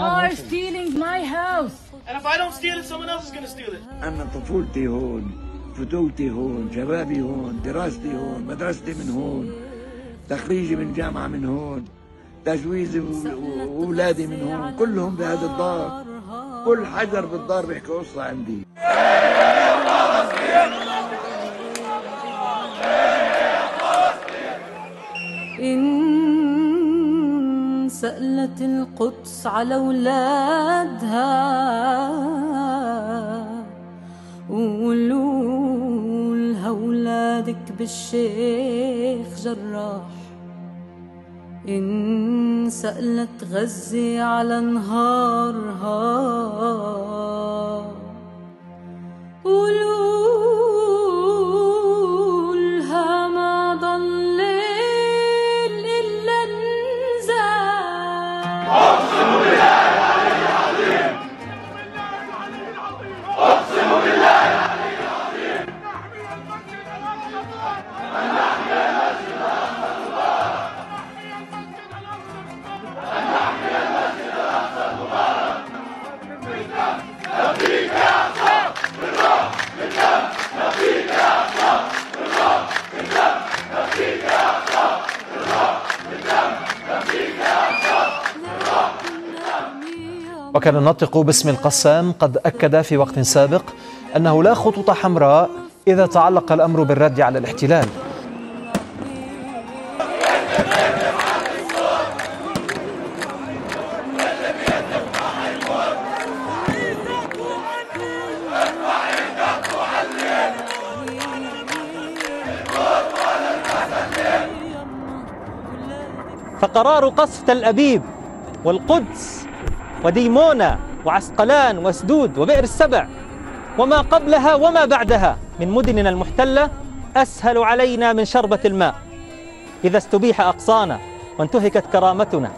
are stealing my house. And if I don't steal it, someone else is going to steal it. أنا طفولتي هون فتولتي هون شبابي هون دراستي هون مدرستي من هون تخريجي من جامعة من هون تجويزي وأولادي من هون كلهم بهذا الدار كل حجر بالدار بيحكي قصة عندي إن سألت القدس على أولادها قولوا لها أولادك بالشيخ جراح. إن سألت غزة على نهارها. قولوا وكان الناطق باسم القسام قد أكد في وقت سابق أنه لا خطوط حمراء إذا تعلق الأمر بالرد على الاحتلال. فقرار قصف تل أبيب والقدس وديمونا وعسقلان وسدود وبئر السبع وما قبلها وما بعدها من مدننا المحتلة أسهل علينا من شربة الماء. إذا استبيح أقصانا وانتهكت كرامتنا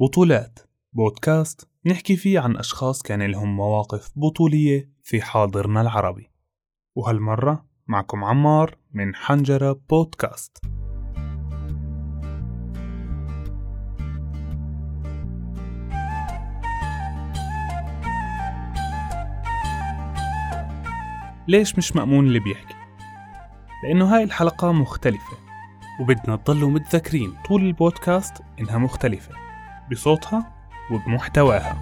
بطولات. بودكاست نحكي فيه عن أشخاص كان لهم مواقف بطولية في حاضرنا العربي. وهالمرة معكم عمار من حنجرة بودكاست. ليش مش مأمون اللي بيحكي؟ لأنه هاي الحلقة مختلفة وبدنا تضلوا متذكرين طول البودكاست إنها مختلفة. بصوتها وبمحتواها.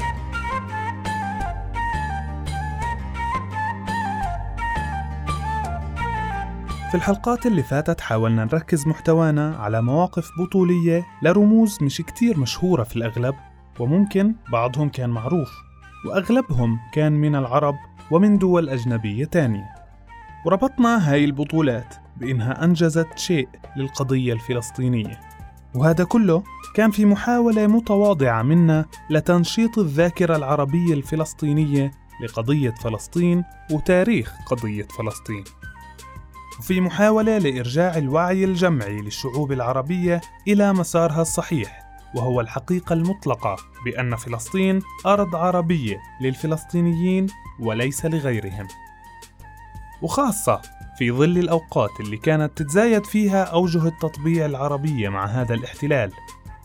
في الحلقات اللي فاتت حاولنا نركز محتوانا على مواقف بطولية لرموز مش كتير مشهورة في الأغلب وممكن بعضهم كان معروف وأغلبهم كان من العرب ومن دول أجنبية تانية. وربطنا هاي البطولات بإنها أنجزت شيء للقضية الفلسطينية. وهذا كله كان في محاولة متواضعة منا لتنشيط الذاكرة العربية الفلسطينية لقضية فلسطين وتاريخ قضية فلسطين. وفي محاولة لإرجاع الوعي الجمعي للشعوب العربية إلى مسارها الصحيح وهو الحقيقة المطلقة بأن فلسطين أرض عربية للفلسطينيين وليس لغيرهم. وخاصة في ظل الأوقات اللي كانت تتزايد فيها أوجه التطبيع العربية مع هذا الاحتلال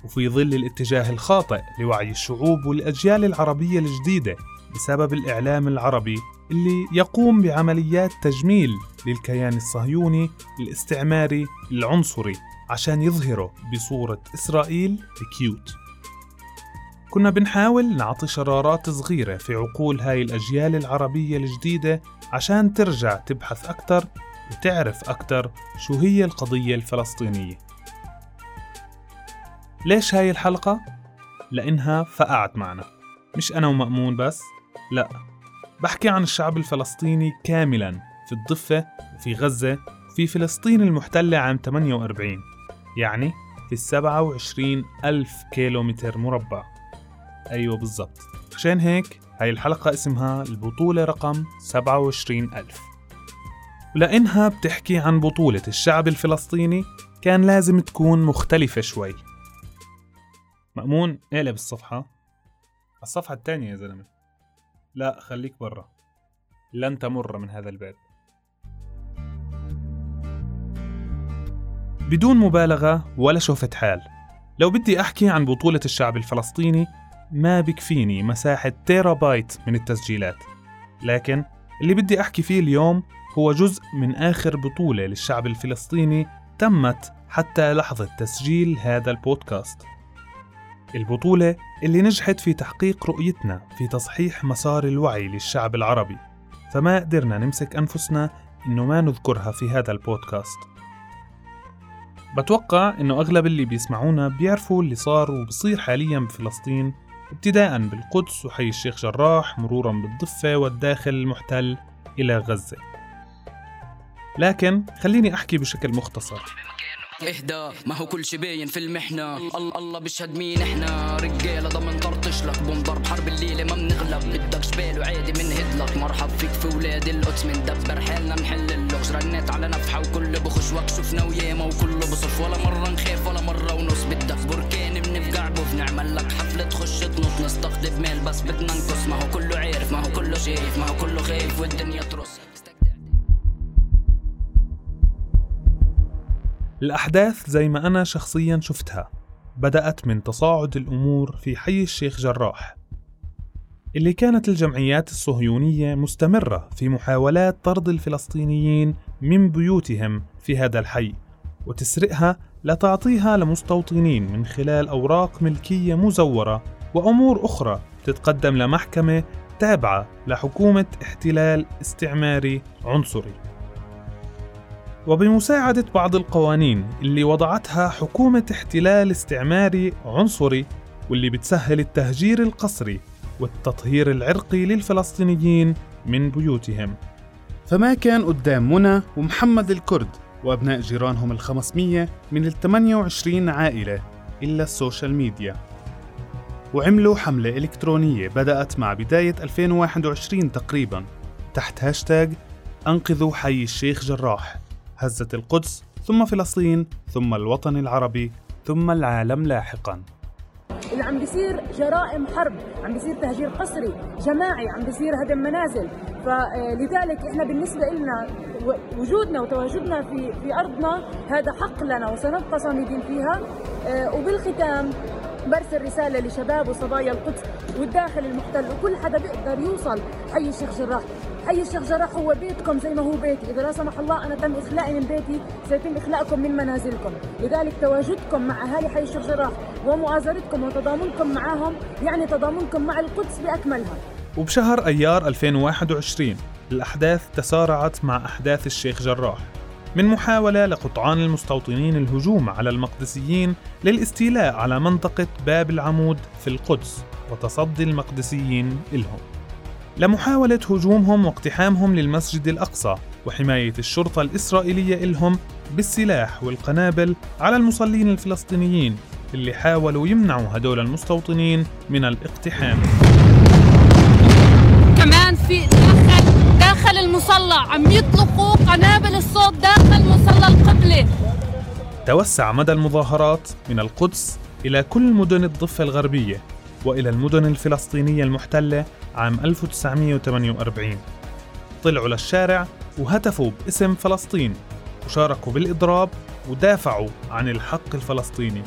وفي ظل الاتجاه الخاطئ لوعي الشعوب والأجيال العربية الجديدة بسبب الإعلام العربي اللي يقوم بعمليات تجميل للكيان الصهيوني الاستعماري العنصري عشان يظهره بصورة إسرائيل كيوت كنا بنحاول نعطي شرارات صغيرة في عقول هاي الأجيال العربية الجديدة عشان ترجع تبحث أكتر وتعرف أكتر شو هي القضية الفلسطينية. ليش هاي الحلقة؟ لأنها فقعت معنا. مش أنا ومأمون بس لا. بحكي عن الشعب الفلسطيني كاملا في الضفة وفي غزة وفي فلسطين المحتلة عام 48 يعني في السبعة وعشرين ألف كيلومتر مربع. أيوة بالضبط. عشان هيك هاي الحلقة اسمها البطولة رقم 27 ألف. ولأنها بتحكي عن بطولة الشعب الفلسطيني كان لازم تكون مختلفة شوي. مأمون اقلب الصفحة؟ الصفحة الثانية يا زلمة. لا خليك برا. لن تمر من هذا الباب. بدون مبالغة ولا شوفة حال لو بدي أحكي عن بطولة الشعب الفلسطيني ما بكفيني مساحة تيرا بايت من التسجيلات. لكن اللي بدي أحكي فيه اليوم هو جزء من آخر بطولة للشعب الفلسطيني تمت حتى لحظة تسجيل هذا البودكاست. البطولة اللي نجحت في تحقيق رؤيتنا في تصحيح مسار الوعي للشعب العربي. فما قدرنا نمسك أنفسنا إنه ما نذكرها في هذا البودكاست. بتوقع إنه أغلب اللي بيسمعونا بيعرفوا اللي صار وبصير حاليا بفلسطين ابتداء بالقدس وحي الشيخ جراح مرورا بالضفة والداخل المحتل إلى غزة. لكن خليني أحكي بشكل مختصر. إهدى ما هو كل شي باين في المحنة. الله الله بيشهد مين إحنا؟ رجالة ضمن طرطش لك. بوم ضرب حرب الليلة ما بنغلب. بدك شبال وعادي بنهد لك مرحب فيك في ولاد القدس مندبر حالنا نحل اللغز. رنيت على نفحة وكل بخش وكشفنا وياما وكله بصف ولا مرة نخاف ولا مرة ونص. بدك بركان بنفقع بوف نعمل لك حفلة نستقطب مال بس بدنا نقص ما هو كله عارف ما هو كله شايف ما هو كله خايف والدنيا ترص الأحداث زي ما أنا شخصيا شفتها. بدأت من تصاعد الأمور في حي الشيخ جراح اللي كانت الجمعيات الصهيونية مستمرة في محاولات طرد الفلسطينيين من بيوتهم في هذا الحي وتسرقها لتعطيها لمستوطنين من خلال أوراق ملكية مزورة وأمور أخرى تتقدم لمحكمة تابعة لحكومة احتلال استعماري عنصري. وبمساعدة بعض القوانين اللي وضعتها حكومة احتلال استعماري عنصري واللي بتسهل التهجير القسري والتطهير العرقي للفلسطينيين من بيوتهم. فما كان قدام منى ومحمد الكرد وأبناء جيرانهم الخمسمية من ال 28 عائلة إلا ال social media. وعملوا حملة إلكترونية بدأت مع بداية 2021 تقريبا تحت هاشتاج أنقذوا حي الشيخ جراح هزت القدس ثم فلسطين ثم الوطن العربي ثم العالم لاحقا. اللي عم بيصير جرائم حرب عم بيصير تهجير قسري جماعي عم بيصير هدم منازل. فلذلك إحنا بالنسبة لنا وجودنا وتواجدنا في في أرضنا هذا حق لنا وسنبقى صامدين فيها. آه، وبالختام برسل رساله لشباب وصبايا القدس والداخل المحتل وكل حدا بيقدر يوصل. حي الشيخ جراح. حي الشيخ جراح هو بيتكم زي ما هو بيتي. إذا لا سمح الله أنا تم إخلائي من بيتي. سيتم إخلاءكم من منازلكم. لذلك تواجدكم مع أهالي حي الشيخ جراح ومؤازرتكم وتضامنكم معهم يعني تضامنكم مع القدس بأكملها. وبشهر أيار 2021 الأحداث تسارعت مع أحداث الشيخ جراح. من محاولة لقطعان المستوطنين الهجوم على المقدسيين للاستيلاء على منطقة باب العمود في القدس وتصدي المقدسيين إلهم. لمحاولة هجومهم واقتحامهم للمسجد الأقصى وحماية الشرطة الإسرائيلية إلهم بالسلاح والقنابل على المصلين الفلسطينيين اللي حاولوا يمنعوا هدول المستوطنين من الاقتحام. كمان في داخل داخل المصلى عم يطلقوا قنابل الصوت داخل مصلى القبلة توسع مدى المظاهرات من القدس إلى كل مدن الضفة الغربية وإلى المدن الفلسطينية المحتلة عام 1948 طلعوا للشارع وهتفوا باسم فلسطين وشاركوا بالإضراب ودافعوا عن الحق الفلسطيني.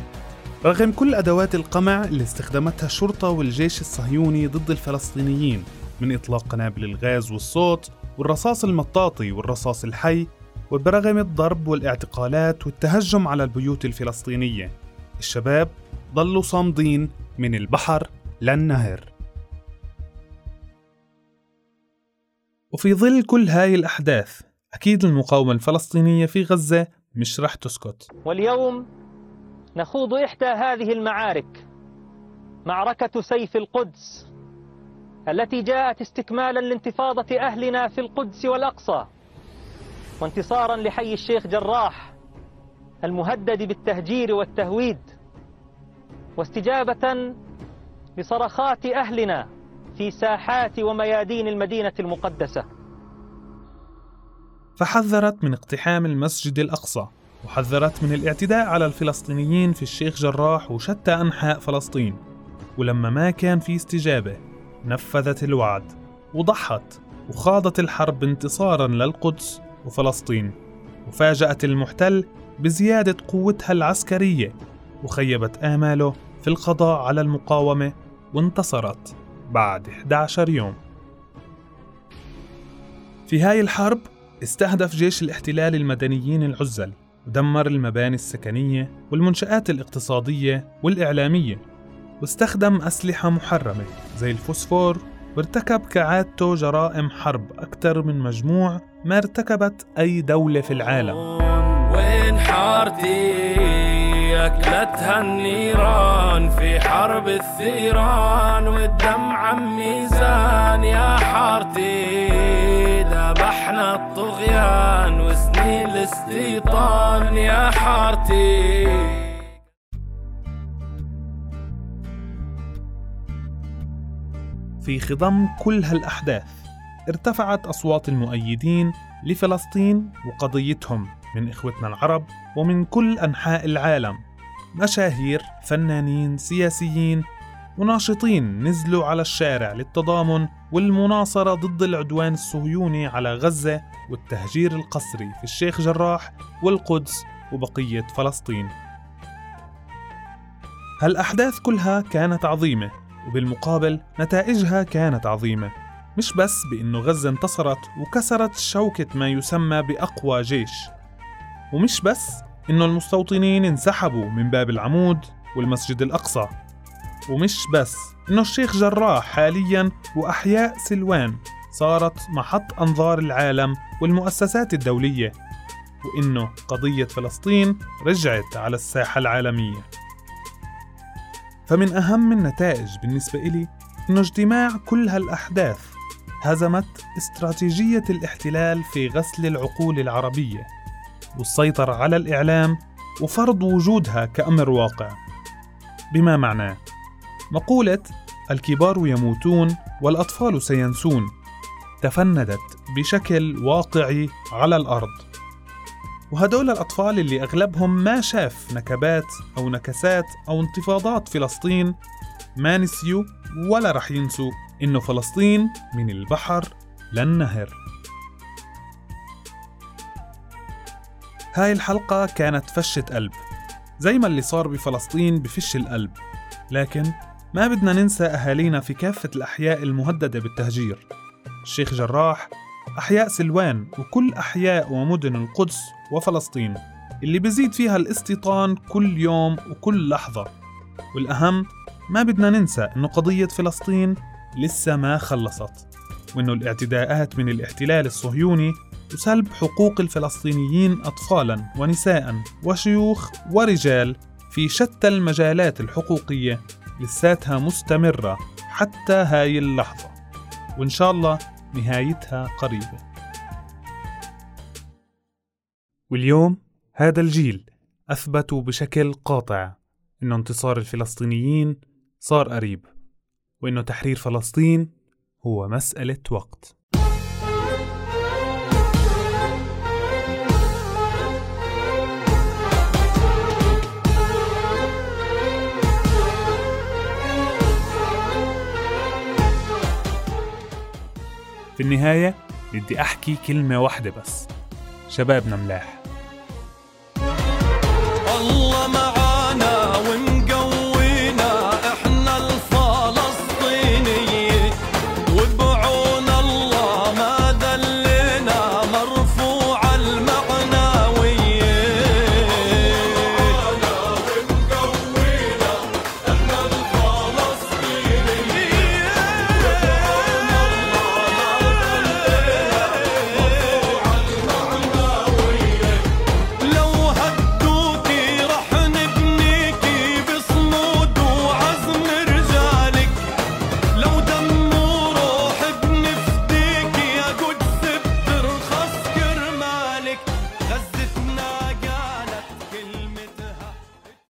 رغم كل أدوات القمع اللي استخدمتها الشرطة والجيش الصهيوني ضد الفلسطينيين من إطلاق قنابل الغاز والصوت والرصاص المطاطي والرصاص الحي وبرغم الضرب والاعتقالات والتهجم على البيوت الفلسطينية الشباب ظلوا صامدين من البحر للنهر. وفي ظل كل هاي الأحداث أكيد المقاومة الفلسطينية في غزة مش رح تسكت. واليوم نخوض إحدى هذه المعارك معركة سيف القدس. التي جاءت استكمالا لانتفاضة أهلنا في القدس والأقصى وانتصارا لحي الشيخ جراح المهدد بالتهجير والتهويد واستجابة لصرخات أهلنا في ساحات وميادين المدينة المقدسة. فحذرت من اقتحام المسجد الأقصى وحذرت من الاعتداء على الفلسطينيين في الشيخ جراح وشتى أنحاء فلسطين ولما ما كان في استجابة نفذت الوعد وضحت وخاضت الحرب انتصارا للقدس وفلسطين وفاجأت المحتل بزيادة قوتها العسكرية وخيبت آماله في القضاء على المقاومة وانتصرت بعد 11 يوم. في هاي الحرب استهدف جيش الاحتلال المدنيين العزل ودمر المباني السكنية والمنشآت الاقتصادية والإعلامية. واستخدم أسلحة محرمة زي الفوسفور وارتكب كعادته جرائم حرب أكثر من مجموع ما ارتكبت أي دولة في العالم. وين حارتي؟ أكلتها النيران في حرب الثيران والدم عم ميزان يا حارتي. ذبحنا الطغيان وسنين الاستيطان يا حارتي. في خضم كل هالأحداث. ارتفعت أصوات المؤيدين لفلسطين وقضيتهم من إخوتنا العرب ومن كل أنحاء العالم. مشاهير فنانين سياسيين وناشطين نزلوا على الشارع للتضامن والمناصرة ضد العدوان الصهيوني على غزة والتهجير القسري في الشيخ جراح والقدس وبقية فلسطين. هالأحداث كلها كانت عظيمة وبالمقابل نتائجها كانت عظيمة. مش بس بأنه غزة انتصرت وكسرت شوكة ما يسمى بأقوى جيش ومش بس إنه المستوطنين انسحبوا من باب العمود والمسجد الأقصى ومش بس إنه الشيخ جراح حاليا وأحياء سلوان صارت محط أنظار العالم والمؤسسات الدولية وإنه قضية فلسطين رجعت على الساحة العالمية. فمن أهم النتائج بالنسبة إلي إنه اجتماع كل هالأحداث هزمت استراتيجية الاحتلال في غسل العقول العربية والسيطرة على الإعلام وفرض وجودها كأمر واقع. بما معناه؟ مقولة الكبار يموتون والأطفال سينسون تفندت بشكل واقعي على الأرض. وهدول الأطفال اللي أغلبهم ما شاف نكبات أو نكسات أو انتفاضات فلسطين ما نسيوا ولا رح ينسوا إنه فلسطين من البحر للنهر. هاي الحلقة كانت فشة قلب. زي ما اللي صار بفلسطين بفش القلب. لكن ما بدنا ننسى أهالينا في كافة الأحياء المهددة بالتهجير. الشيخ جراح أحياء سلوان وكل أحياء ومدن القدس وفلسطين اللي بزيد فيها الاستيطان كل يوم وكل لحظة. والأهم ما بدنا ننسى أنه قضية فلسطين لسه ما خلصت وأنه الاعتداءات من الاحتلال الصهيوني وسلب حقوق الفلسطينيين أطفالا ونساء وشيوخ ورجال في شتى المجالات الحقوقية لساتها مستمرة حتى هاي اللحظة. وإن شاء الله نهايتها قريبة. واليوم هذا الجيل أثبتوا بشكل قاطع إنه انتصار الفلسطينيين صار قريب وإنه تحرير فلسطين هو مسألة وقت. في النهاية بدي أحكي كلمة واحدة بس. شبابنا ملاح. الله معك.